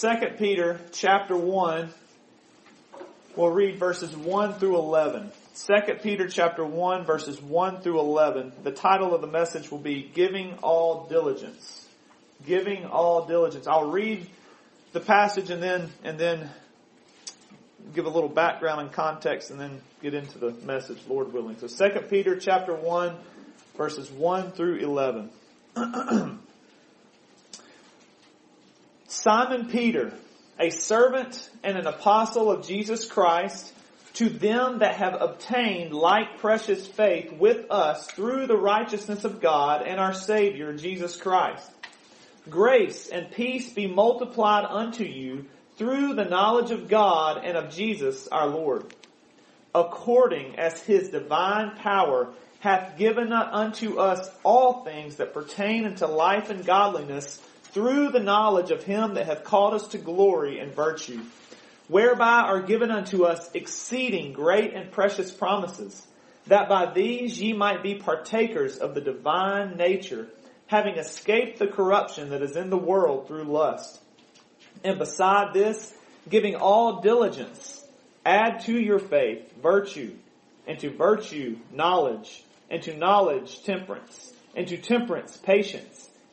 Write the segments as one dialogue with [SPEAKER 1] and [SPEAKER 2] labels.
[SPEAKER 1] 2 Peter chapter 1, we'll read verses 1 through 11. 2 Peter chapter 1 verses 1 through 11. The title of the message will be Giving All Diligence. Giving All Diligence. I'll read the passage and then, and then give a little background and context and then get into the message, Lord willing. So 2 Peter chapter 1 verses 1 through 11. Simon Peter, a servant and an apostle of Jesus Christ, to them that have obtained like precious faith with us through the righteousness of God and our Savior Jesus Christ. Grace and peace be multiplied unto you through the knowledge of God and of Jesus our Lord, according as his divine power hath given unto us all things that pertain unto life and godliness through the knowledge of him that hath called us to glory and virtue, whereby are given unto us exceeding great and precious promises, that by these ye might be partakers of the divine nature, having escaped the corruption that is in the world through lust. And beside this, giving all diligence, add to your faith virtue, and to virtue knowledge, and to knowledge temperance, and to temperance patience,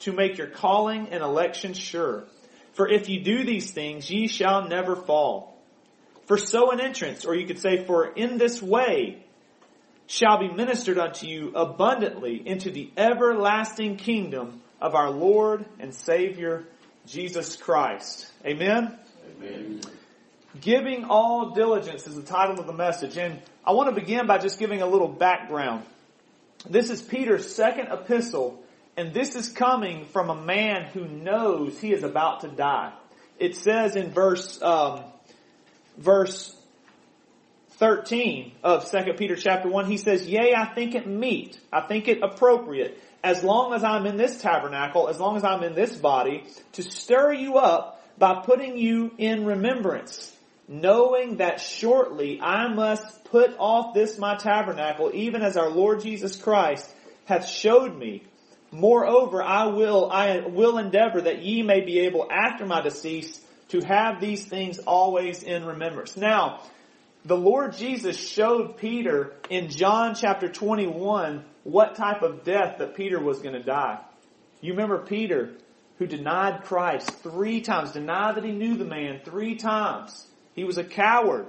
[SPEAKER 1] to make your calling and election sure. For if you do these things, ye shall never fall. For so an entrance, or you could say, for in this way, shall be ministered unto you abundantly into the everlasting kingdom of our Lord and Savior, Jesus Christ. Amen? Amen. Giving all diligence is the title of the message. And I want to begin by just giving a little background. This is Peter's second epistle, and this is coming from a man who knows he is about to die. It says in verse, um, verse 13 of 2 Peter chapter 1, he says, Yea, I think it meet, I think it appropriate, as long as I'm in this tabernacle, as long as I'm in this body, to stir you up by putting you in remembrance, knowing that shortly I must put off this my tabernacle, even as our Lord Jesus Christ hath showed me. Moreover, I will, I will endeavor that ye may be able after my decease to have these things always in remembrance. Now, the Lord Jesus showed Peter in John chapter 21 what type of death that Peter was going to die. You remember Peter who denied Christ three times, denied that he knew the man three times. He was a coward.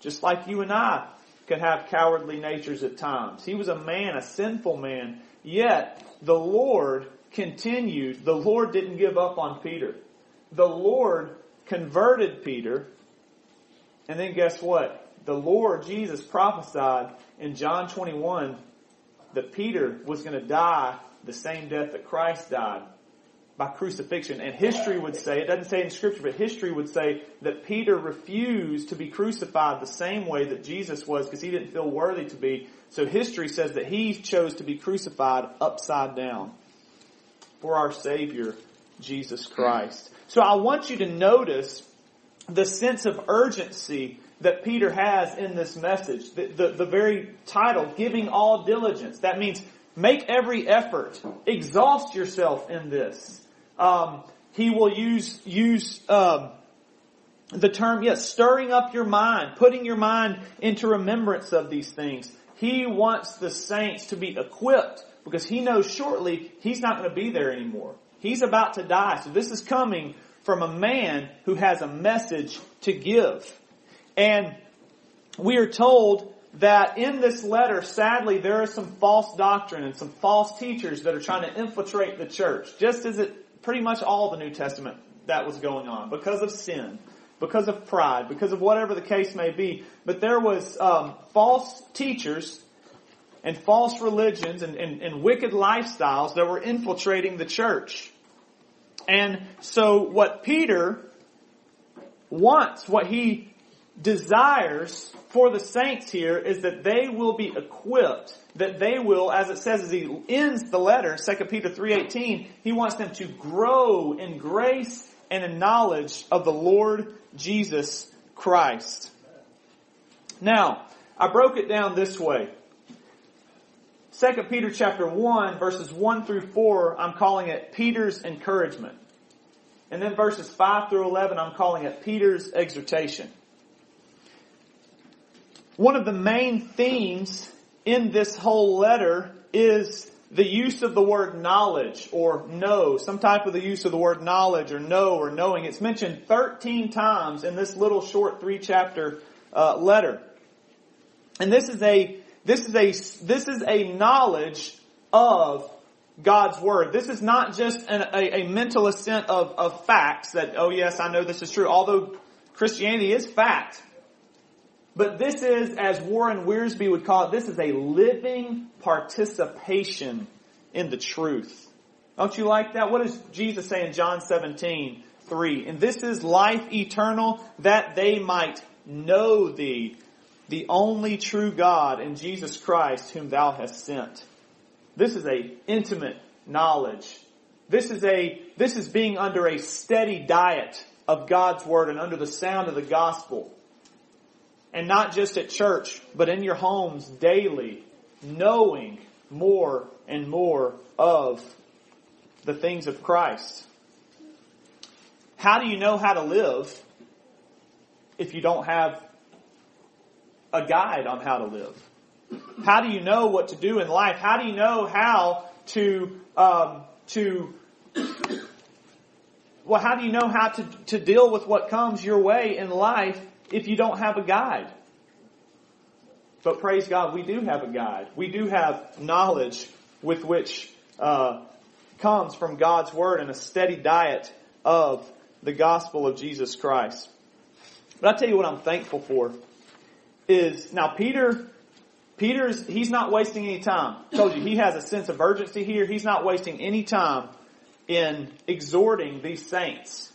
[SPEAKER 1] Just like you and I can have cowardly natures at times. He was a man, a sinful man. Yet, the Lord continued. The Lord didn't give up on Peter. The Lord converted Peter. And then guess what? The Lord Jesus prophesied in John 21 that Peter was going to die the same death that Christ died by crucifixion. And history would say, it doesn't say in scripture, but history would say that Peter refused to be crucified the same way that Jesus was because he didn't feel worthy to be. So history says that he chose to be crucified upside down for our Savior, Jesus Christ. So I want you to notice the sense of urgency that Peter has in this message. The, the, the very title, giving all diligence. That means make every effort. Exhaust yourself in this. Um, he will use use um, the term yes, stirring up your mind, putting your mind into remembrance of these things. He wants the saints to be equipped because he knows shortly he's not going to be there anymore. He's about to die. So this is coming from a man who has a message to give. And we are told that in this letter, sadly, there is some false doctrine and some false teachers that are trying to infiltrate the church, just as it pretty much all the New Testament that was going on because of sin, because of pride, because of whatever the case may be. But there was um, false teachers and false religions and, and, and wicked lifestyles that were infiltrating the church. And so what Peter wants, what he desires for the saints here is that they will be equipped, that they will, as it says as he ends the letter, 2 Peter 3.18, he wants them to grow in grace and in knowledge of the Lord Jesus Christ. Now, I broke it down this way. 2 Peter chapter 1 verses 1 through 4, I'm calling it Peter's encouragement. And then verses 5 through 11, I'm calling it Peter's exhortation. One of the main themes in this whole letter is the use of the word knowledge or know, some type of the use of the word knowledge or know or knowing. It's mentioned 13 times in this little short three chapter uh, letter. And this is a this is a, this is a knowledge of God's Word. This is not just an, a, a mental assent of, of facts that, oh yes, I know this is true, although Christianity is fact. But this is, as Warren Wiersbe would call it, this is a living participation in the truth. Don't you like that? What does Jesus say in John 17, 3? And this is life eternal, that they might know thee, the only true God and Jesus Christ whom thou hast sent. This is a intimate knowledge. This is a, this is being under a steady diet of God's Word and under the sound of the gospel. And not just at church, but in your homes daily, knowing more and more of the things of Christ. How do you know how to live if you don't have a guide on how to live? How do you know what to do in life? How do you know how to um, to well? How do you know how to to deal with what comes your way in life if you don't have a guide? But praise God, we do have a guide. We do have knowledge with which uh, comes from God's word and a steady diet of the gospel of Jesus Christ. But I tell you what I'm thankful for is now Peter Peter's he's not wasting any time. I told you he has a sense of urgency here. He's not wasting any time in exhorting these saints.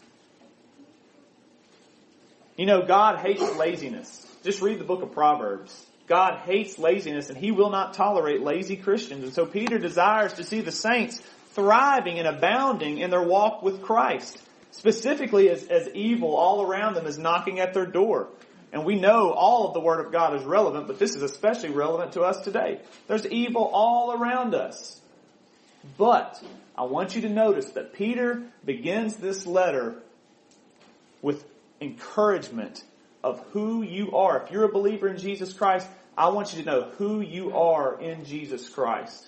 [SPEAKER 1] You know, God hates laziness. Just read the book of Proverbs. God hates laziness and he will not tolerate lazy Christians. And so Peter desires to see the saints thriving and abounding in their walk with Christ. Specifically as, as evil all around them is knocking at their door. And we know all of the Word of God is relevant, but this is especially relevant to us today. There's evil all around us. But I want you to notice that Peter begins this letter with encouragement of who you are. If you're a believer in Jesus Christ, I want you to know who you are in Jesus Christ.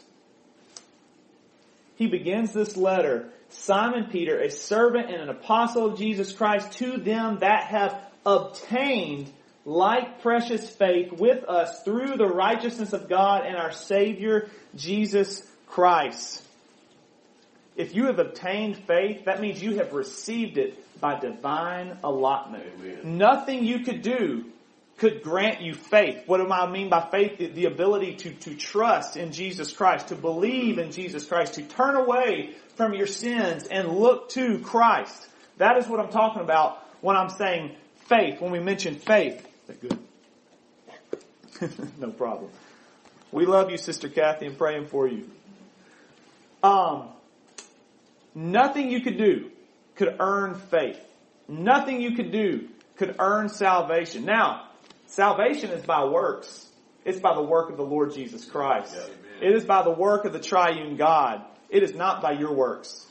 [SPEAKER 1] He begins this letter, Simon Peter, a servant and an apostle of Jesus Christ, to them that have obtained like precious faith with us through the righteousness of God and our Savior, Jesus Christ. If you have obtained faith, that means you have received it by divine allotment. Amen. Nothing you could do could grant you faith. What do I mean by faith? The, the, ability to, to trust in Jesus Christ, to believe in Jesus Christ, to turn away from your sins and look to Christ. That is what I'm talking about when I'm saying faith, when we mention faith. Is that good? no problem. We love you, Sister Kathy, and praying for you. Um, nothing you could do could earn faith. Nothing you could do could earn salvation. Now, salvation is by works. It's by the work of the Lord Jesus Christ. It is by the work of the triune God. It is not by your works.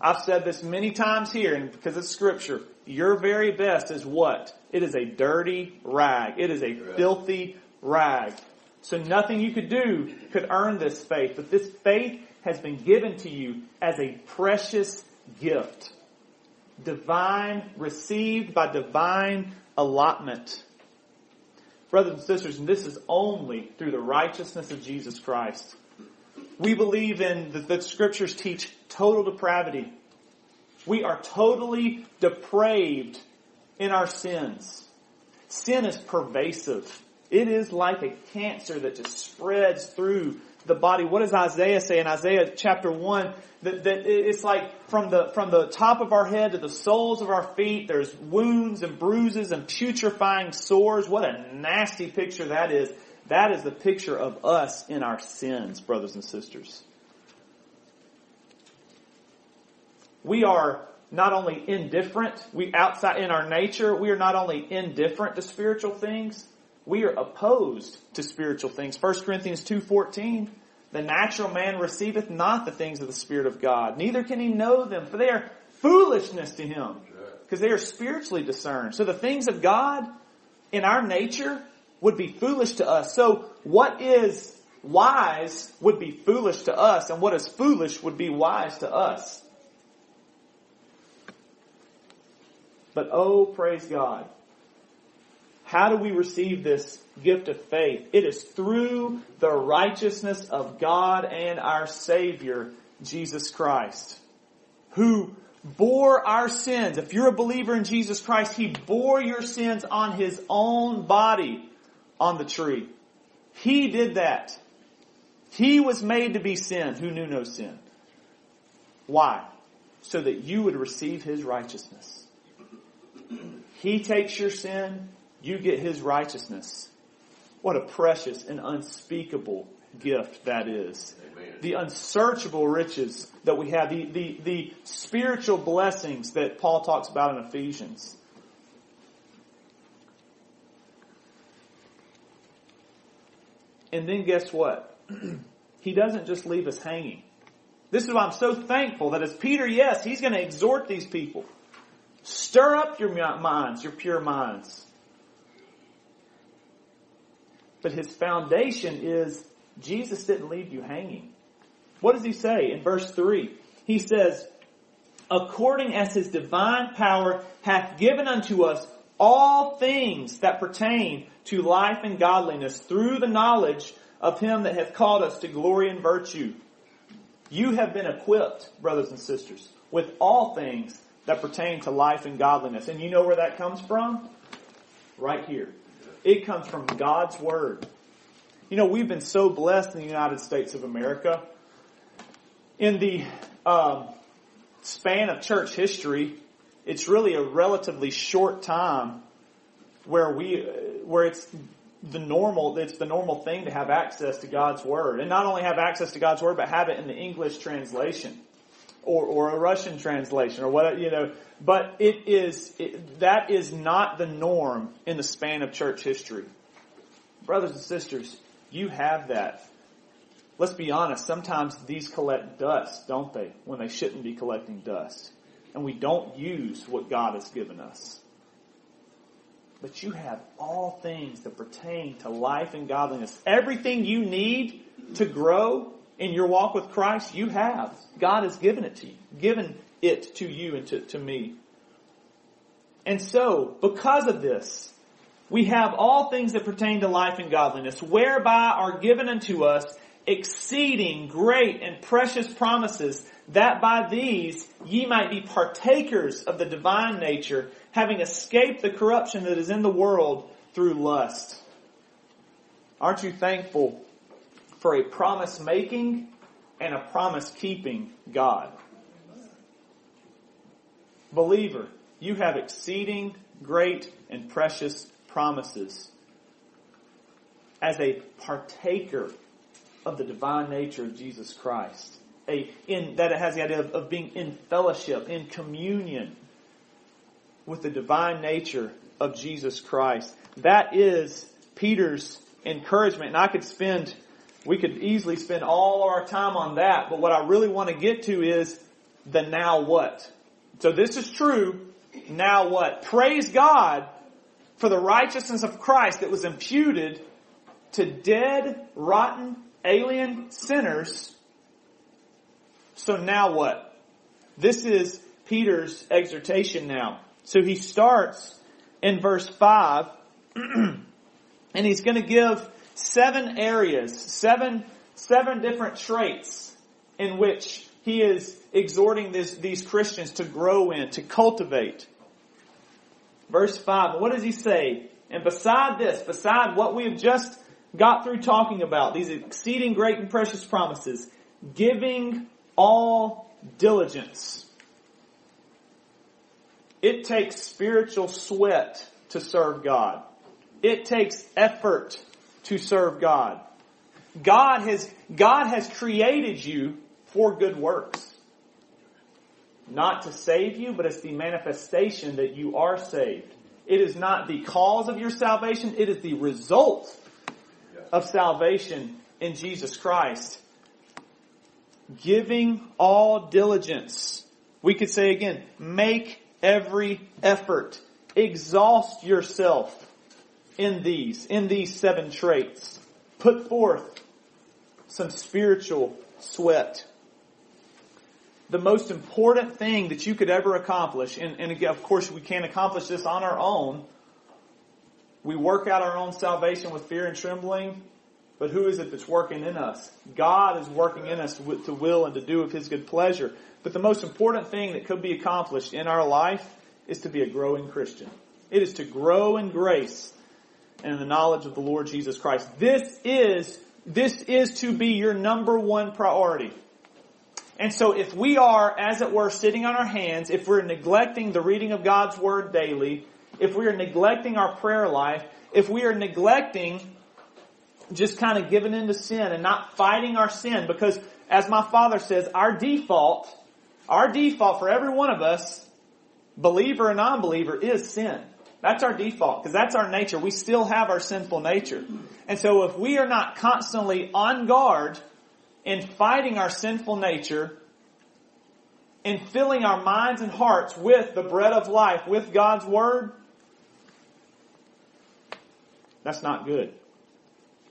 [SPEAKER 1] I've said this many times here, and because it's scripture, your very best is what? It is a dirty rag. It is a filthy rag. So nothing you could do could earn this faith, but this faith has been given to you as a precious gift. Divine, received by divine allotment. Brothers and sisters, and this is only through the righteousness of Jesus Christ. We believe in the, the scriptures teach total depravity. We are totally depraved in our sins. Sin is pervasive. It is like a cancer that just spreads through the body. What does Isaiah say in Isaiah chapter 1? That, that it's like from the, from the top of our head to the soles of our feet, there's wounds and bruises and putrefying sores. What a nasty picture that is. That is the picture of us in our sins, brothers and sisters. We are not only indifferent, we outside in our nature, we are not only indifferent to spiritual things, we are opposed to spiritual things. 1 Corinthians 2.14, the natural man receiveth not the things of the Spirit of God, neither can he know them, for they are foolishness to him, because they are spiritually discerned. So the things of God in our nature would be foolish to us. So what is wise would be foolish to us, and what is foolish would be wise to us. But oh, praise God. How do we receive this gift of faith? It is through the righteousness of God and our Savior, Jesus Christ, who bore our sins. If you're a believer in Jesus Christ, He bore your sins on His own body on the tree. He did that. He was made to be sin who knew no sin. Why? So that you would receive His righteousness. He takes your sin, you get His righteousness. What a precious and unspeakable gift that is. Amen. The unsearchable riches that we have, the, the, the spiritual blessings that Paul talks about in Ephesians. And then guess what? he doesn't just leave us hanging. This is why I'm so thankful that as Peter, yes, he's going to exhort these people. Stir up your minds, your pure minds. But his foundation is Jesus didn't leave you hanging. What does he say in verse 3? He says, according as his divine power hath given unto us all things that pertain to life and godliness through the knowledge of him that hath called us to glory and virtue. You have been equipped, brothers and sisters, with all things that pertain to life and godliness. And you know where that comes from? Right here. It comes from God's Word. You know, we've been so blessed in the United States of America. In the um, span of church history, it's really a relatively short time where we, where it's the normal, it's the normal thing to have access to God's Word. And not only have access to God's Word, but have it in the English translation or, or a Russian translation or what, you know, but it is, it, that is not the norm in the span of church history. Brothers and sisters, you have that. Let's be honest, sometimes these collect dust, don't they, when they shouldn't be collecting dust. And we don't use what God has given us. But you have all things that pertain to life and godliness. Everything you need to grow in your walk with Christ, you have. God has given it to you, given it to you and to, to me. And so, because of this, we have all things that pertain to life and godliness, whereby are given unto us exceeding great and precious promises, that by these ye might be partakers of the divine nature, having escaped the corruption that is in the world through lust. Aren't you thankful for a promise making and a promise keeping God. Believer, you have exceeding great and precious promises as a partaker of the divine nature of Jesus Christ. A, in, that it has the idea of, of being in fellowship, in communion with the divine nature of Jesus Christ. That is Peter's encouragement. And I could spend we could easily spend all our time on that, but what I really want to get to is the now what. So this is true. Now what? Praise God for the righteousness of Christ that was imputed to dead, rotten, alien sinners. So now what? This is Peter's exhortation now. So he starts in verse 5 and he's going to give seven areas, seven, seven different traits in which he is exhorting this, these Christians to grow in, to cultivate. Verse 5, what does he say? And beside this, beside what we have just got through talking about these exceeding great and precious promises, giving all diligence. It takes spiritual sweat to serve God. It takes effort to serve God. God has, God has created you for good works. Not to save you, but it's the manifestation that you are saved. It is not the cause of your salvation, it is the result of salvation in Jesus Christ. Giving all diligence. We could say again, make every effort. Exhaust yourself in these, in these seven traits. Put forth some spiritual sweat. The most important thing that you could ever accomplish, and, and again, of course we can't accomplish this on our own. We work out our own salvation with fear and trembling, but who is it that's working in us? God is working in us to will and to do of His good pleasure. But the most important thing that could be accomplished in our life is to be a growing Christian. It is to grow in grace and in the knowledge of the Lord Jesus Christ. This is, this is to be your number one priority. And so if we are, as it were, sitting on our hands, if we're neglecting the reading of God's Word daily, if we are neglecting our prayer life, if we are neglecting just kind of giving into sin and not fighting our sin, because as my father says, our default, our default for every one of us, believer and non-believer, is sin. That's our default, because that's our nature. We still have our sinful nature. And so if we are not constantly on guard in fighting our sinful nature, in filling our minds and hearts with the bread of life, with God's Word, that's not good.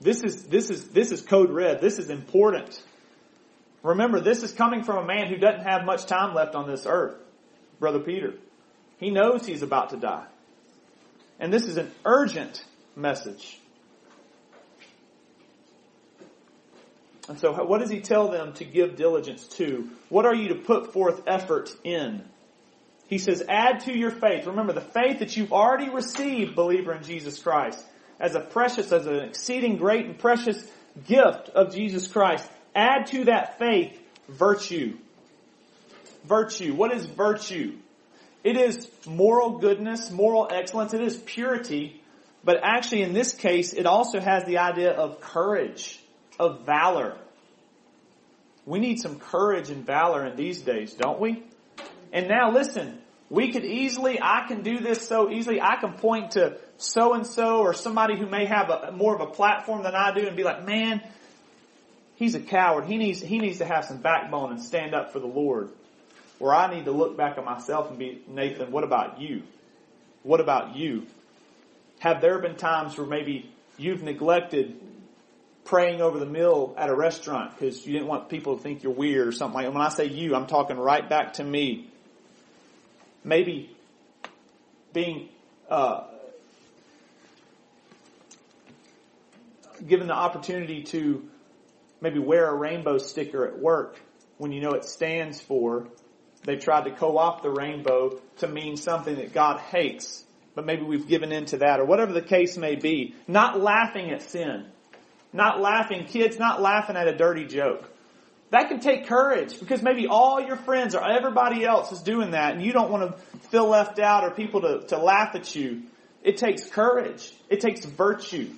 [SPEAKER 1] This is, this is, this is code red. This is important. Remember, this is coming from a man who doesn't have much time left on this earth. Brother Peter. He knows he's about to die. And this is an urgent message. And so what does he tell them to give diligence to? What are you to put forth effort in? He says, add to your faith. Remember, the faith that you've already received, believer in Jesus Christ, as a precious, as an exceeding great and precious gift of Jesus Christ. Add to that faith virtue. Virtue. What is virtue? It is moral goodness, moral excellence. It is purity. But actually in this case, it also has the idea of courage, of valor. We need some courage and valor in these days, don't we? And now listen, we could easily, I can do this so easily, I can point to so and so or somebody who may have a, more of a platform than I do and be like, man, he's a coward. He needs, he needs to have some backbone and stand up for the Lord. Where I need to look back at myself and be, Nathan, what about you? What about you? Have there been times where maybe you've neglected praying over the meal at a restaurant because you didn't want people to think you're weird or something like that? When I say you, I'm talking right back to me. Maybe being uh, given the opportunity to maybe wear a rainbow sticker at work when you know it stands for they tried to co-opt the rainbow to mean something that God hates, but maybe we've given in to that or whatever the case may be. Not laughing at sin. Not laughing, kids not laughing at a dirty joke. That can take courage because maybe all your friends or everybody else is doing that and you don't want to feel left out or people to, to laugh at you. It takes courage. It takes virtue.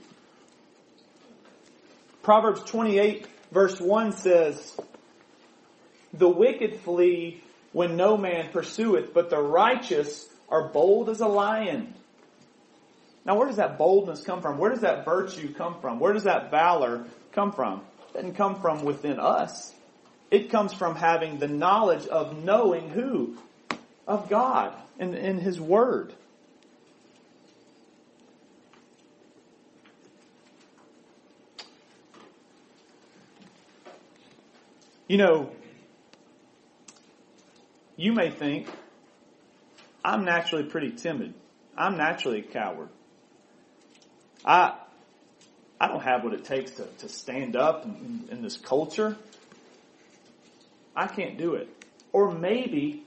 [SPEAKER 1] Proverbs 28 verse 1 says, The wicked flee when no man pursueth, but the righteous are bold as a lion. Now where does that boldness come from? Where does that virtue come from? Where does that valor come from? It doesn't come from within us. It comes from having the knowledge of knowing who? Of God and in His Word. You know, you may think, I'm naturally pretty timid. I'm naturally a coward. I, I don't have what it takes to, to stand up in, in this culture. I can't do it. Or maybe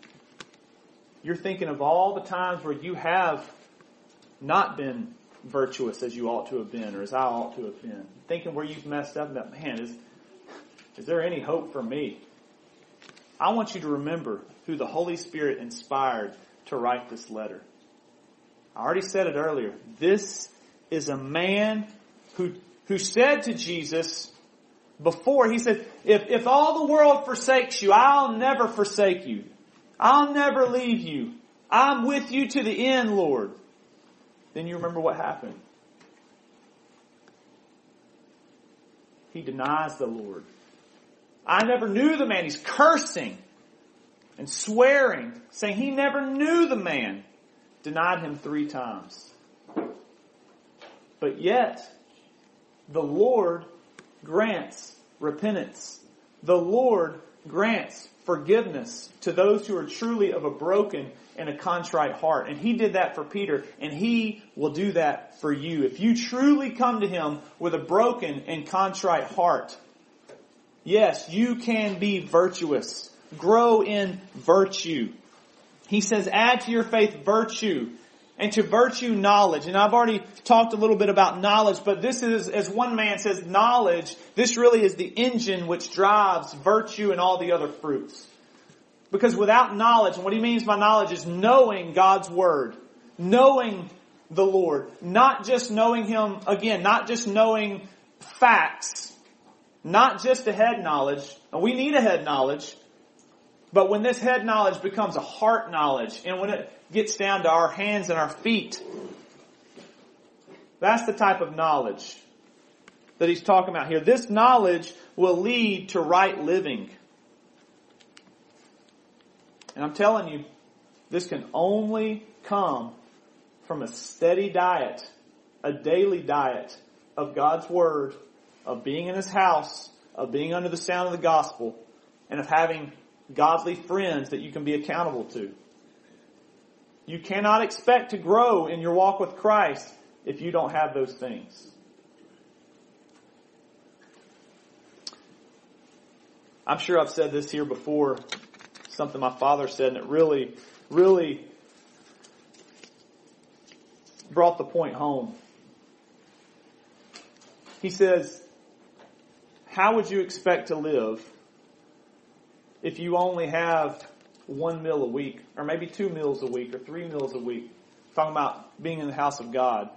[SPEAKER 1] you're thinking of all the times where you have not been virtuous as you ought to have been or as I ought to have been. Thinking where you've messed up that, man, is, is there any hope for me? I want you to remember who the Holy Spirit inspired to write this letter. I already said it earlier. This is a man who, who said to Jesus before, he said, if, if all the world forsakes you, I'll never forsake you. I'll never leave you. I'm with you to the end, Lord. Then you remember what happened. He denies the Lord. I never knew the man. He's cursing and swearing, saying he never knew the man. Denied him three times. But yet, the Lord grants repentance. The Lord grants forgiveness to those who are truly of a broken and a contrite heart. And He did that for Peter, and He will do that for you. If you truly come to Him with a broken and contrite heart, yes, you can be virtuous. Grow in virtue. He says, add to your faith virtue and to virtue knowledge. And I've already talked a little bit about knowledge, but this is, as one man says, knowledge, this really is the engine which drives virtue and all the other fruits. Because without knowledge, and what he means by knowledge is knowing God's Word, knowing the Lord, not just knowing Him, again, not just knowing facts, not just a head knowledge, and we need a head knowledge, but when this head knowledge becomes a heart knowledge, and when it gets down to our hands and our feet, that's the type of knowledge that he's talking about here. This knowledge will lead to right living. And I'm telling you, this can only come from a steady diet, a daily diet of God's Word, of being in His house, of being under the sound of the gospel, and of having godly friends that you can be accountable to. You cannot expect to grow in your walk with Christ if you don't have those things. I'm sure I've said this here before, something my father said, and it really, really brought the point home. He says, How would you expect to live if you only have one meal a week, or maybe two meals a week, or three meals a week. Talking about being in the house of God.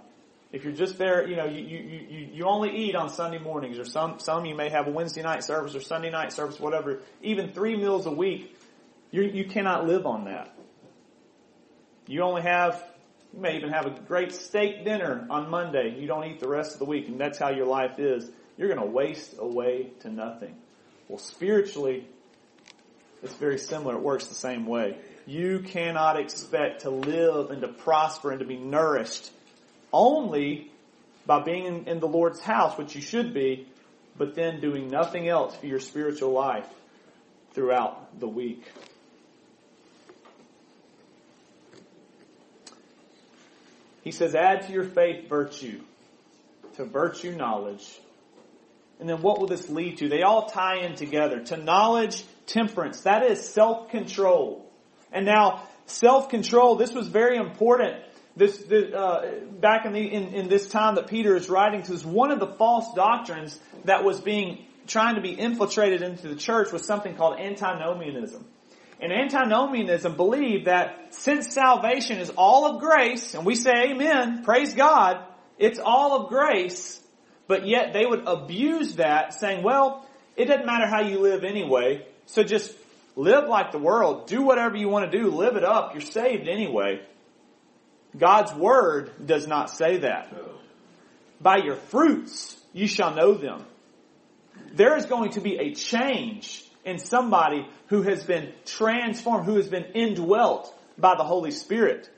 [SPEAKER 1] If you're just there, you know, you, you, you, you only eat on Sunday mornings, or some, some you may have a Wednesday night service or Sunday night service, whatever. Even three meals a week, you, you cannot live on that. You only have, you may even have a great steak dinner on Monday. You don't eat the rest of the week, and that's how your life is. You're going to waste away to nothing. Well, spiritually, it's very similar. It works the same way. You cannot expect to live and to prosper and to be nourished only by being in, in, the Lord's house, which you should be, but then doing nothing else for your spiritual life throughout the week. He says, add to your faith virtue, to virtue knowledge. And then what will this lead to? They all tie in together. To knowledge, temperance. That is self-control. And now, self-control, this was very important. This, this uh, back in, the, in, in this time that Peter is writing, because one of the false doctrines that was being trying to be infiltrated into the church was something called antinomianism. And antinomianism believed that since salvation is all of grace, and we say amen, praise God, it's all of grace, but yet they would abuse that saying, well, it doesn't matter how you live anyway. So just live like the world. Do whatever you want to do. Live it up. You're saved anyway. God's word does not say that. By your fruits you shall know them. There is going to be a change in somebody who has been transformed, who has been indwelt by the Holy Spirit.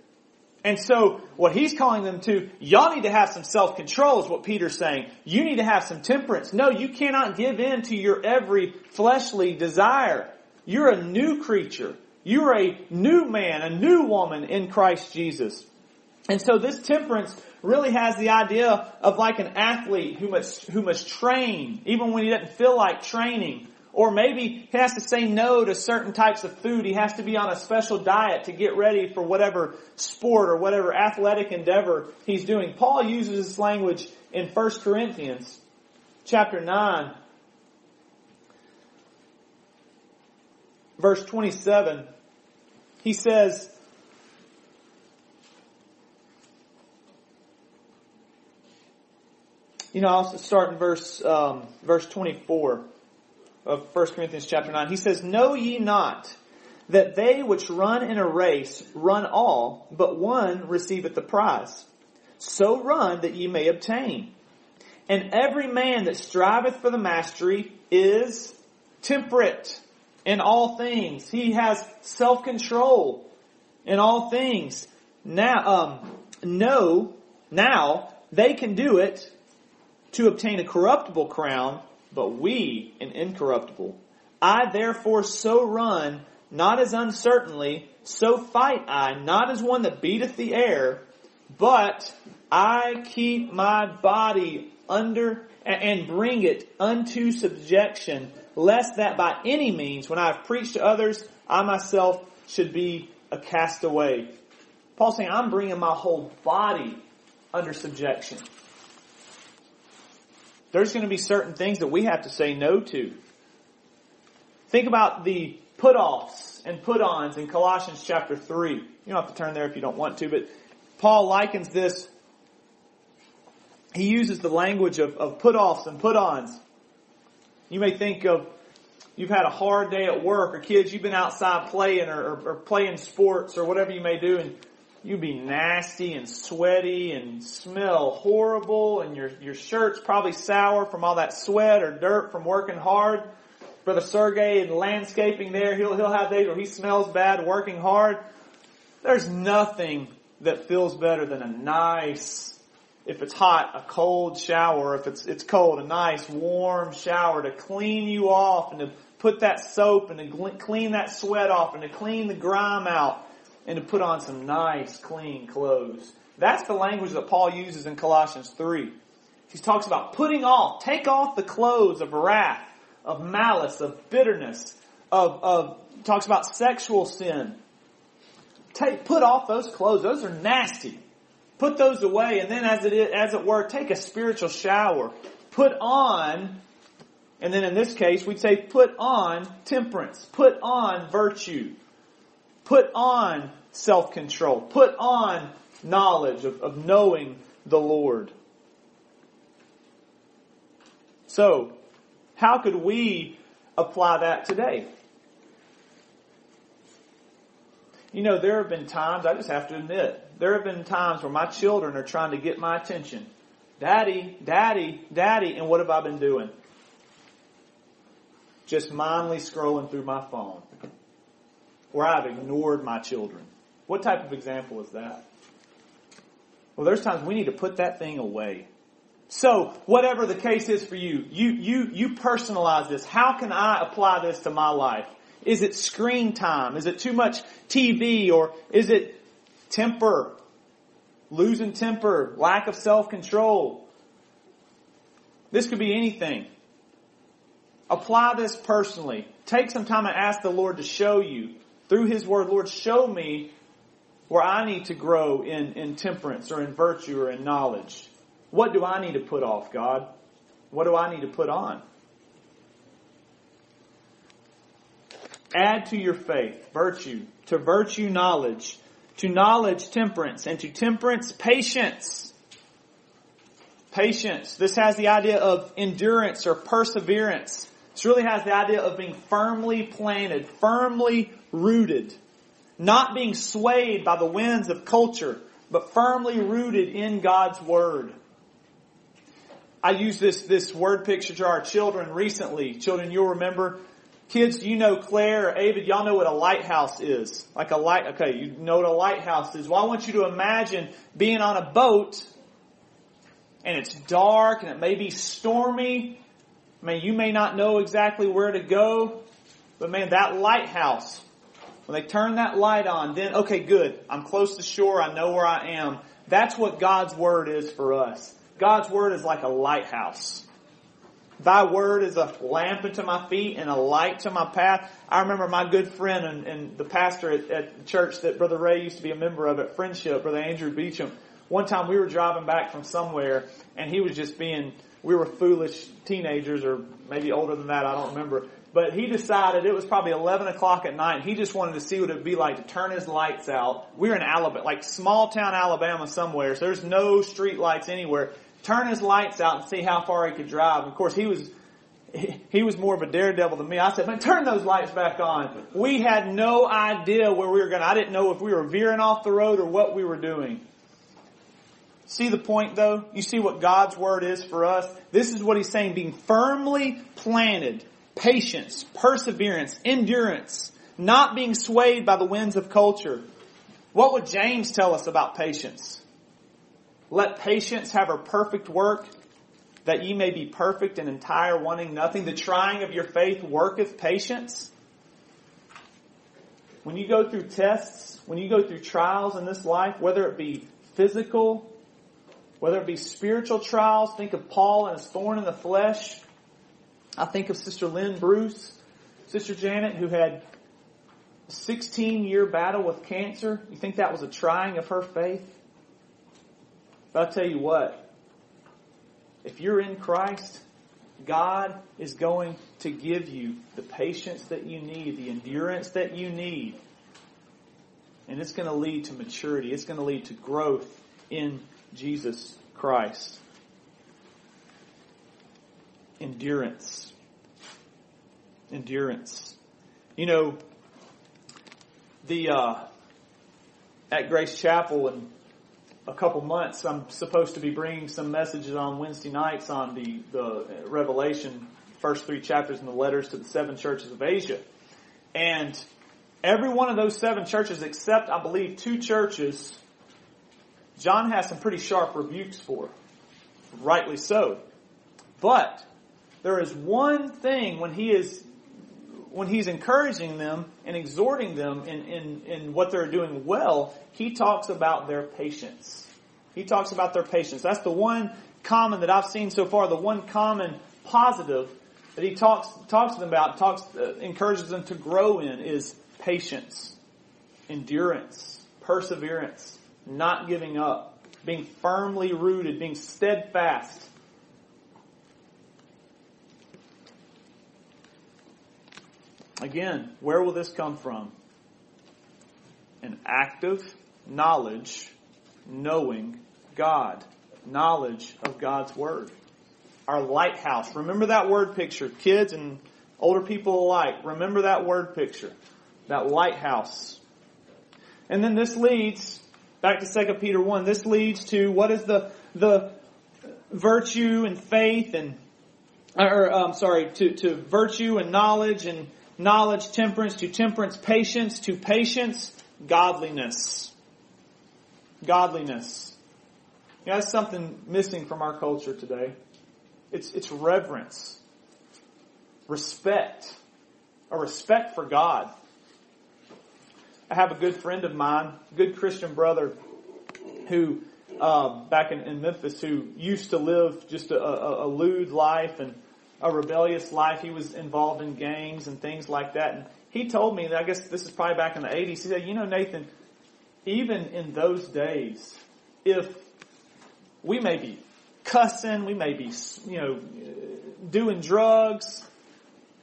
[SPEAKER 1] And so what he's calling them to, y'all need to have some self-control is what Peter's saying. You need to have some temperance. No, you cannot give in to your every fleshly desire. You're a new creature. You're a new man, a new woman in Christ Jesus. And so this temperance really has the idea of like an athlete who must, who must train, even when he doesn't feel like training, Or maybe he has to say no to certain types of food. He has to be on a special diet to get ready for whatever sport or whatever athletic endeavor he's doing. Paul uses this language in 1 Corinthians chapter 9 verse 27. He says, you know, I'll start in verse, um, verse 24 of 1 Corinthians chapter 9. He says, Know ye not that they which run in a race run all, but one receiveth the prize. So run that ye may obtain. And every man that striveth for the mastery is temperate in all things. He has self-control in all things. Now, um, no, now they can do it to obtain a corruptible crown, but we an incorruptible. I therefore so run, not as uncertainly, so fight I, not as one that beateth the air, but I keep my body under and bring it unto subjection, lest that by any means, when I have preached to others, I myself should be a castaway. Paul's saying, I'm bringing my whole body under subjection. There's going to be certain things that we have to say no to. Think about the put-offs and put-ons in Colossians chapter 3. You don't have to turn there if you don't want to, but Paul likens this. He uses the language of, of put-offs and put-ons. You may think of you've had a hard day at work or kids, you've been outside playing or, or, or playing sports or whatever you may do and you be nasty and sweaty and smell horrible and your, your shirt's probably sour from all that sweat or dirt from working hard. Brother Sergey in landscaping there, he'll, he'll have days where he smells bad working hard. There's nothing that feels better than a nice, if it's hot, a cold shower. If it's, it's cold, a nice warm shower to clean you off and to put that soap and to clean that sweat off and to clean the grime out and to put on some nice, clean clothes. That's the language that Paul uses in Colossians 3. He talks about putting off, take off the clothes of wrath, of malice, of bitterness, of, of talks about sexual sin. Take, put off those clothes. Those are nasty. Put those away, and then as it is, as it were, take a spiritual shower. Put on, and then in this case, we'd say put on temperance. Put on virtue. Put on self-control. Put on knowledge of, of knowing the Lord. So, how could we apply that today? You know, there have been times, I just have to admit, there have been times where my children are trying to get my attention. Daddy, daddy, daddy, and what have I been doing? Just mindlessly scrolling through my phone where I've ignored my children. What type of example is that? Well, there's times we need to put that thing away. So, whatever the case is for you, you, you, you personalize this. How can I apply this to my life? Is it screen time? Is it too much TV? Or is it temper? Losing temper? Lack of self-control? This could be anything. Apply this personally. Take some time and ask the Lord to show you through His Word, Lord, show me where I need to grow in, in temperance or in virtue or in knowledge. What do I need to put off, God? What do I need to put on? Add to your faith virtue, to virtue knowledge, to knowledge temperance, and to temperance patience. Patience. This has the idea of endurance or perseverance. This really has the idea of being firmly planted, firmly rooted, not being swayed by the winds of culture, but firmly rooted in God's Word. I used this, this word picture to our children recently. Children, you'll remember. Kids, you know Claire or Avid? Y'all know what a lighthouse is. Like a light, okay, you know what a lighthouse is. Well, I want you to imagine being on a boat and it's dark and it may be stormy. I mean, you may not know exactly where to go, but man, that lighthouse when they turn that light on, then, okay, good. I'm close to shore. I know where I am. That's what God's Word is for us. God's Word is like a lighthouse. Thy word is a lamp unto my feet and a light to my path. I remember my good friend and, and the pastor at, at church that Brother Ray used to be a member of at Friendship, Brother Andrew Beecham. One time we were driving back from somewhere and he was just being, we were foolish teenagers or maybe older than that, I don't remember. But he decided it was probably 11 o'clock at night. He just wanted to see what it would be like to turn his lights out. We're in Alabama, like small town Alabama somewhere, so there's no street lights anywhere turn his lights out and see how far he could drive. Of course, he was he, was more of a daredevil than me. I said, man, turn those lights back on. We had no idea where we were going. I didn't know if we were veering off the road or what we were doing. See the point though? You see what God's word is for us? This is what he's saying, being firmly planted, patience, perseverance, endurance, not being swayed by the winds of culture. What would James tell us about patience? Let patience have her perfect work, that ye may be perfect and entire, wanting nothing. The trying of your faith worketh patience. When you go through tests, when you go through trials in this life, whether it be physical, whether it be spiritual trials, think of Paul and his thorn in the flesh. I think of Sister Lynn Bruce, Sister Janet, who had a 16 year battle with cancer. You think that was a trying of her faith? But I'll tell you what, if you're in Christ, God is going to give you the patience that you need, the endurance that you need. And it's going to lead to maturity. It's going to lead to growth in Jesus Christ. Endurance. Endurance. You know, the, uh, at Grace Chapel in a couple months, I'm supposed to be bringing some messages on Wednesday nights on the, the Revelation, first three chapters in the letters to the seven churches of Asia. And every one of those seven churches, except I believe two churches, John has some pretty sharp rebukes for. Rightly so. But there is one thing when he is when he's encouraging them and exhorting them in, in, in what they're doing well, he talks about their patience. He talks about their patience. That's the one common that I've seen so far, the one common positive that he talks, talks to them about, talks, uh, encourages them to grow in is patience, endurance, perseverance, not giving up, being firmly rooted, being steadfast Again, where will this come from? An active knowledge, knowing God. Knowledge of God's Word. Our lighthouse. Remember that word picture. Kids and older people alike. Remember that word picture. That lighthouse. And then this leads, back to 2 Peter 1, this leads to what is the, the virtue and faith and, or, um, sorry, to, to virtue and knowledge and knowledge, temperance, to temperance, patience, to patience, godliness. Godliness. You know, that's something missing from our culture today. It's, it's reverence, respect, a respect for God. I have a good friend of mine, good Christian brother, who uh, back in, in, Memphis, who used to live just a, a, a lewd life and a rebellious life. He was involved in gangs and things like that. And he told me that I guess this is probably back in the 80s. He said, you know, Nathan, even in those days, if we may be cussing, we may be, you know, doing drugs,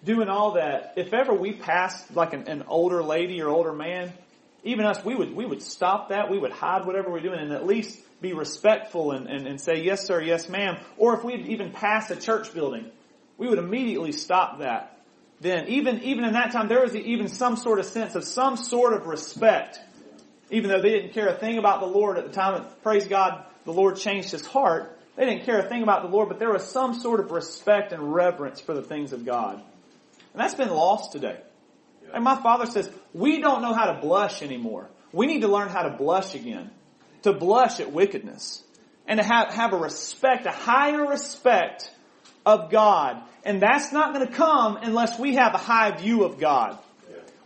[SPEAKER 1] doing all that, if ever we passed like an, an older lady or older man, even us, we would, we would stop that. We would hide whatever we're doing and at least be respectful and, and, and say, yes sir, yes ma'am. Or if we'd even pass a church building, we would immediately stop that. Then, even, even in that time, there was even some sort of sense of some sort of respect. Even though they didn't care a thing about the Lord at the time, praise God, the Lord changed his heart. They didn't care a thing about the Lord, but there was some sort of respect and reverence for the things of God. And that's been lost today. And my father says, we don't know how to blush anymore. We need to learn how to blush again. To blush at wickedness. And to have, have a respect, a higher respect of God. And that's not going to come unless we have a high view of God.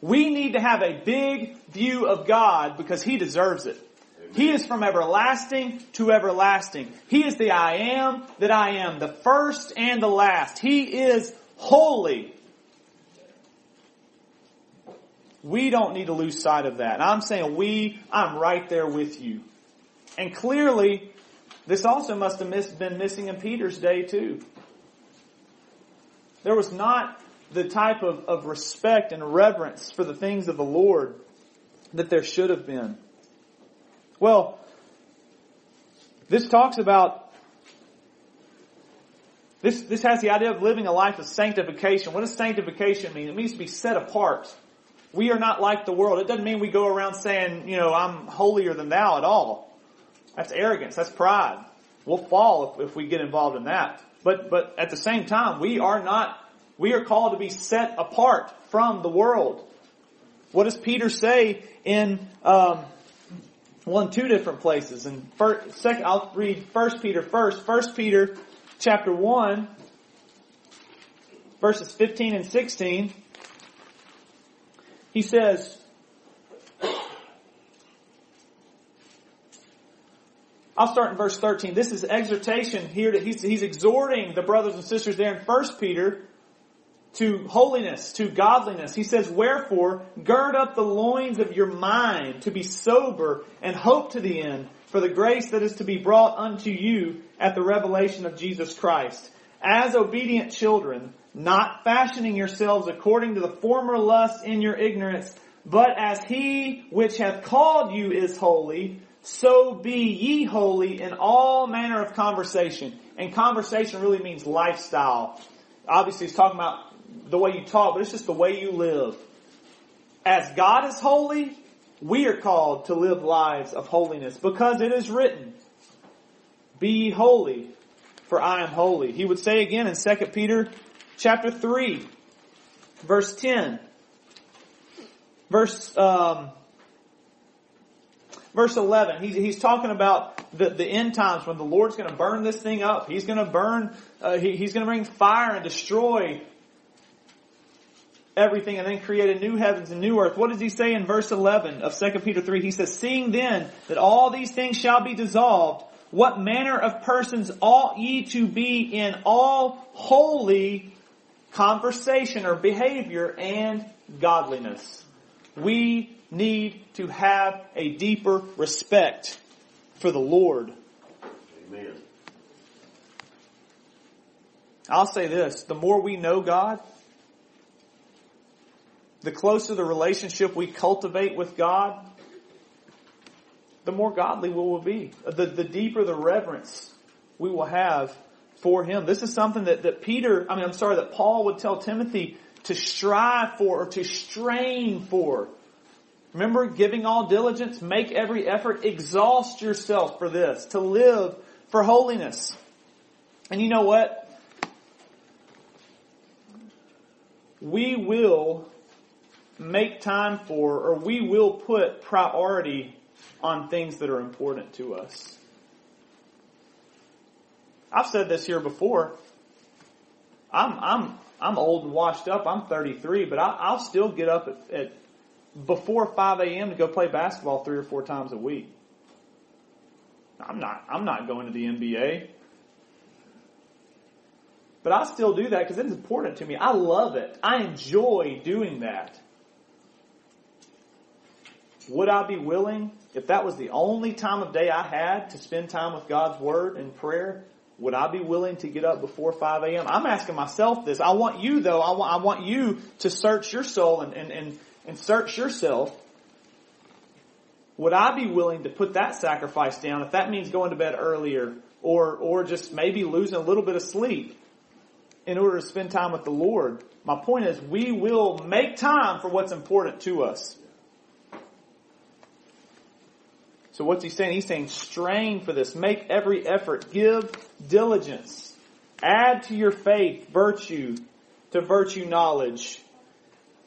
[SPEAKER 1] We need to have a big view of God because He deserves it. He is from everlasting to everlasting. He is the I am that I am, the first and the last. He is holy. We don't need to lose sight of that. I'm saying we, I'm right there with you. And clearly, this also must have been missing in Peter's day too. There was not the type of, of respect and reverence for the things of the Lord that there should have been. Well, this talks about this, this has the idea of living a life of sanctification. What does sanctification mean? It means to be set apart. We are not like the world. It doesn't mean we go around saying, you know, I'm holier than thou at all. That's arrogance. That's pride. We'll fall if, if we get involved in that. But, but at the same time, we are not, we are called to be set apart from the world. What does Peter say in, um, one, two different places? And first, second, I'll read First Peter first. First Peter chapter 1, verses 15 and 16. He says, I'll start in verse 13. This is exhortation here that he's, he's exhorting the brothers and sisters there in 1 Peter to holiness, to godliness. He says, wherefore, gird up the loins of your mind to be sober and hope to the end for the grace that is to be brought unto you at the revelation of Jesus Christ. As obedient children, not fashioning yourselves according to the former lusts in your ignorance, but as he which hath called you is holy, so be ye holy in all manner of conversation. And conversation really means lifestyle. Obviously, he's talking about the way you talk, but it's just the way you live. As God is holy, we are called to live lives of holiness because it is written, be ye holy for I am holy. He would say again in 2 Peter chapter 3 verse 10, verse, um, verse 11, he's, he's talking about the, the end times when the Lord's going to burn this thing up. He's going to burn, uh, he, he's going to bring fire and destroy everything and then create a new heavens and new earth. What does he say in verse 11 of 2 Peter 3? He says, seeing then that all these things shall be dissolved, what manner of persons ought ye to be in all holy conversation or behavior and godliness? We need to have a deeper respect for the Lord. Amen. I'll say this, the more we know God, the closer the relationship we cultivate with God, the more godly we will be. The, the deeper the reverence we will have for Him. This is something that, that Peter, I mean, I'm sorry, that Paul would tell Timothy to strive for or to strain for. Remember, giving all diligence, make every effort, exhaust yourself for this, to live for holiness. And you know what? We will make time for, or we will put priority on things that are important to us. I've said this here before. I'm, I'm, I'm old and washed up. I'm 33, but I, will still get up at, at before 5 a.m. to go play basketball three or four times a week. I'm not, I'm not going to the NBA. But I still do that because it is important to me. I love it. I enjoy doing that. Would I be willing, if that was the only time of day I had to spend time with God's Word and prayer, would I be willing to get up before 5 a.m.? I'm asking myself this. I want you though, I want, I want you to search your soul and, and, and, and search yourself. Would I be willing to put that sacrifice down if that means going to bed earlier or, or just maybe losing a little bit of sleep in order to spend time with the Lord? My point is we will make time for what's important to us. So what's he saying? He's saying strain for this. Make every effort. Give diligence. Add to your faith virtue. To virtue knowledge.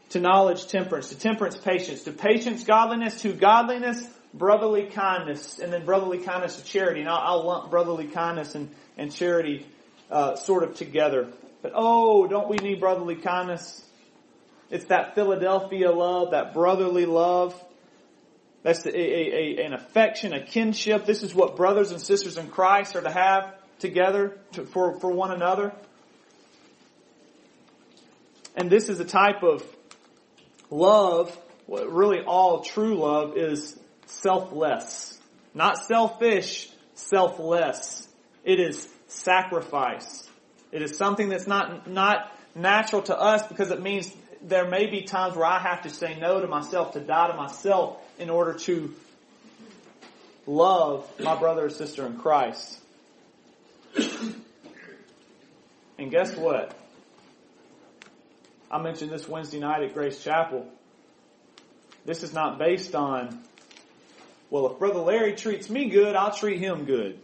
[SPEAKER 1] To knowledge temperance. To temperance patience. To patience godliness. To godliness brotherly kindness. And then brotherly kindness to charity. And I'll, I'll lump brotherly kindness and, and charity uh, sort of together. But oh, don't we need brotherly kindness? It's that Philadelphia love, that brotherly love That's a, a, a, an affection, a kinship. This is what brothers and sisters in Christ are to have together to, for, for one another. And this is a type of love, really all true love is selfless. Not selfish, selfless. It is sacrifice. It is something that's not, not natural to us because it means there may be times where I have to say no to myself, to die to myself in order to love my brother or sister in Christ. and guess what? I mentioned this Wednesday night at Grace Chapel. This is not based on, well, if Brother Larry treats me good, I'll treat him good.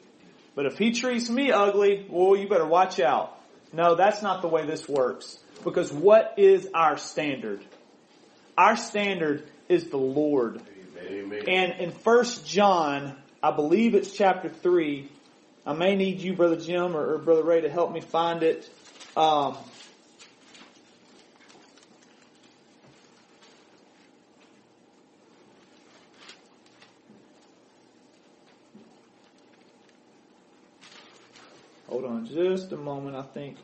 [SPEAKER 1] But if he treats me ugly, well, you better watch out. No, that's not the way this works. Because what is our standard? Our standard is the Lord. And in First John, I believe it's chapter 3, I may need you, Brother Jim or, or Brother Ray, to help me find it. Um, hold on just a moment, I think.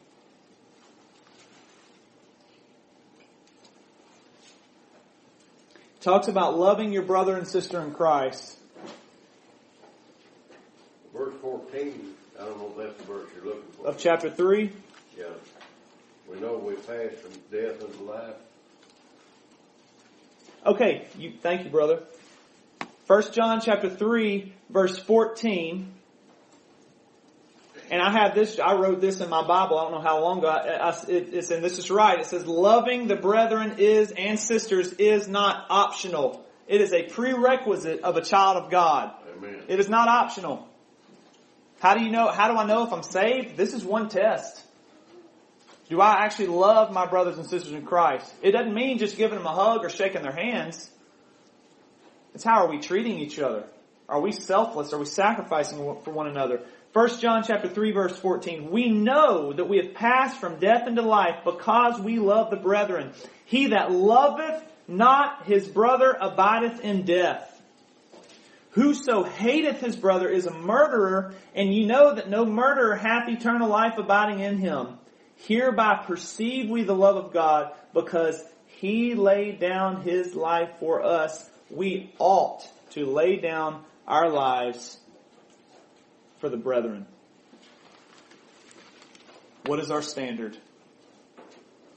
[SPEAKER 1] Talks about loving your brother and sister in Christ.
[SPEAKER 2] Verse 14, I don't know if that's the verse you're looking for.
[SPEAKER 1] Of chapter 3?
[SPEAKER 2] Yeah. We know we pass from death unto life.
[SPEAKER 1] Okay, you, thank you, brother. First John chapter 3, verse 14. And I have this, I wrote this in my Bible, I don't know how long ago, I, I, it, it's, and this is right, it says, loving the brethren is, and sisters is not optional. It is a prerequisite of a child of God.
[SPEAKER 2] Amen.
[SPEAKER 1] It is not optional. How do you know, how do I know if I'm saved? This is one test. Do I actually love my brothers and sisters in Christ? It doesn't mean just giving them a hug or shaking their hands. It's how are we treating each other? Are we selfless? Are we sacrificing for one another? 1 John chapter 3 verse 14. We know that we have passed from death into life because we love the brethren. He that loveth not his brother abideth in death. Whoso hateth his brother is a murderer, and you know that no murderer hath eternal life abiding in him. Hereby perceive we the love of God, because he laid down his life for us. We ought to lay down our lives for the brethren. What is our standard?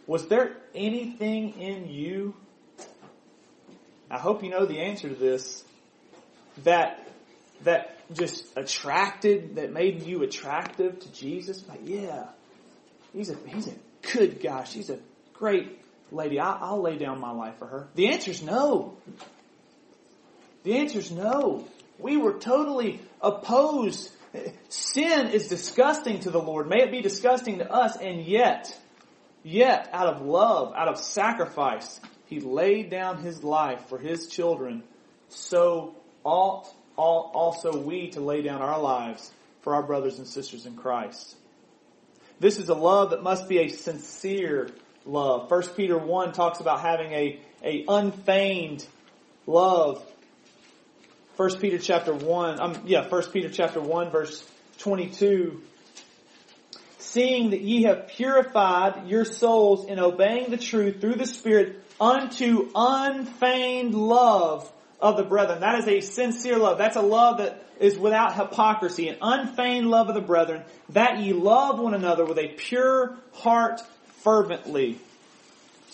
[SPEAKER 1] Was there anything in you? I hope you know the answer to this. That, that just attracted, that made you attractive to Jesus? Like, yeah, he's a, he's a good guy. She's a great lady. I, I'll lay down my life for her. The answer is no. The answer is no. We were totally opposed Sin is disgusting to the Lord. May it be disgusting to us, and yet, yet, out of love, out of sacrifice, He laid down His life for His children. So ought, also we to lay down our lives for our brothers and sisters in Christ. This is a love that must be a sincere love. 1 Peter 1 talks about having a, a unfeigned love 1 Peter chapter 1, um, yeah, 1 Peter chapter 1 verse 22. Seeing that ye have purified your souls in obeying the truth through the Spirit unto unfeigned love of the brethren. That is a sincere love. That's a love that is without hypocrisy, an unfeigned love of the brethren, that ye love one another with a pure heart fervently.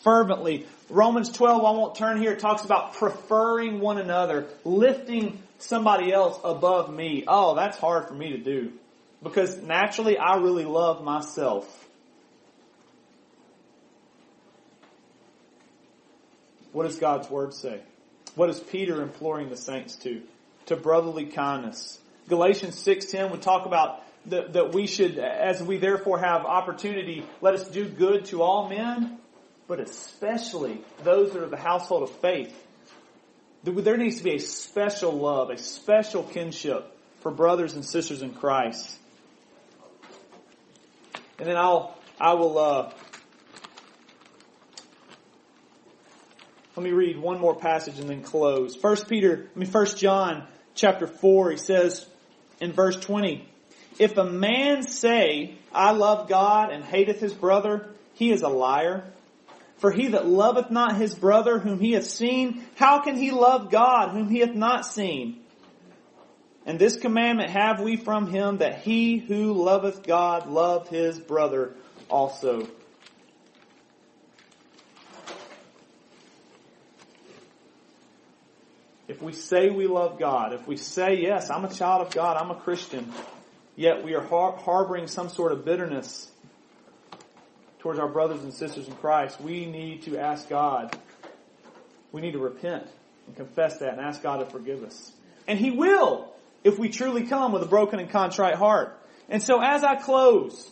[SPEAKER 1] Fervently. Romans 12, I won't turn here, it talks about preferring one another, lifting somebody else above me. Oh, that's hard for me to do. Because naturally, I really love myself. What does God's Word say? What is Peter imploring the saints to? To brotherly kindness. Galatians 6.10 would talk about that, that we should, as we therefore have opportunity, let us do good to all men, but especially those that are the household of faith. There needs to be a special love, a special kinship for brothers and sisters in Christ. And then I'll, I will, uh, Let me read one more passage and then close. First Peter, I mean First John chapter 4, he says in verse 20, If a man say, I love God and hateth his brother, he is a liar. For he that loveth not his brother whom he hath seen, how can he love God whom he hath not seen? And this commandment have we from him that he who loveth God love his brother also. If we say we love God, if we say, yes, I'm a child of God, I'm a Christian, yet we are har- harboring some sort of bitterness towards our brothers and sisters in Christ, we need to ask God. We need to repent and confess that and ask God to forgive us. And He will if we truly come with a broken and contrite heart. And so as I close,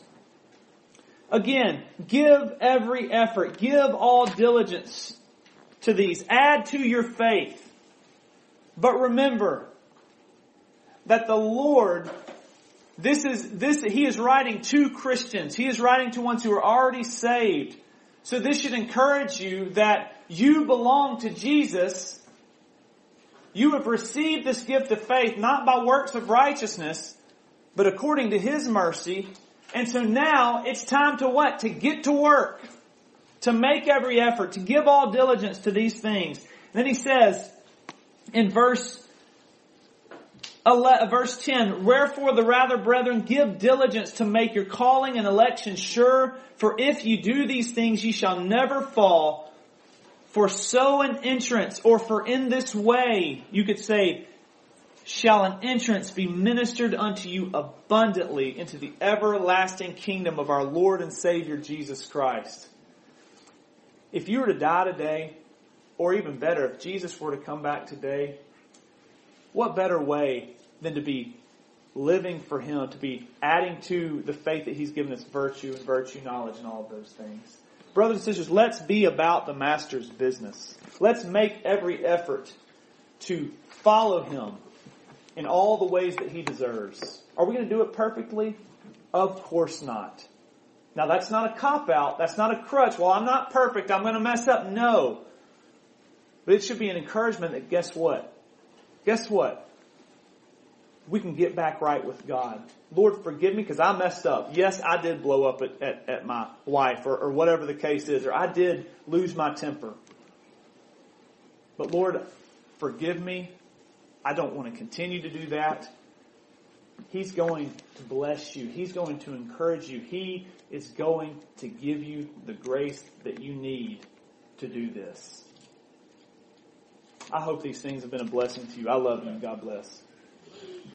[SPEAKER 1] again, give every effort, give all diligence to these. Add to your faith. But remember that the Lord, this is, this, He is writing to Christians. He is writing to ones who are already saved. So this should encourage you that you belong to Jesus. You have received this gift of faith not by works of righteousness, but according to His mercy. And so now it's time to what? To get to work. To make every effort, to give all diligence to these things. And then he says, in verse 11, verse 10, wherefore the rather brethren give diligence to make your calling and election sure, for if you do these things ye shall never fall. For so an entrance, or for in this way, you could say, shall an entrance be ministered unto you abundantly into the everlasting kingdom of our Lord and Savior Jesus Christ. If you were to die today, or even better, if Jesus were to come back today, what better way than to be living for Him, to be adding to the faith that He's given us virtue and virtue knowledge and all of those things. Brothers and sisters, let's be about the Master's business. Let's make every effort to follow Him in all the ways that He deserves. Are we going to do it perfectly? Of course not. Now that's not a cop out. That's not a crutch. Well, I'm not perfect. I'm going to mess up. No. But it should be an encouragement that guess what? Guess what? We can get back right with God. Lord, forgive me because I messed up. Yes, I did blow up at, at, at my wife or, or whatever the case is, or I did lose my temper. But Lord, forgive me. I don't want to continue to do that. He's going to bless you. He's going to encourage you. He is going to give you the grace that you need to do this. I hope these things have been a blessing to you. I love you. God bless.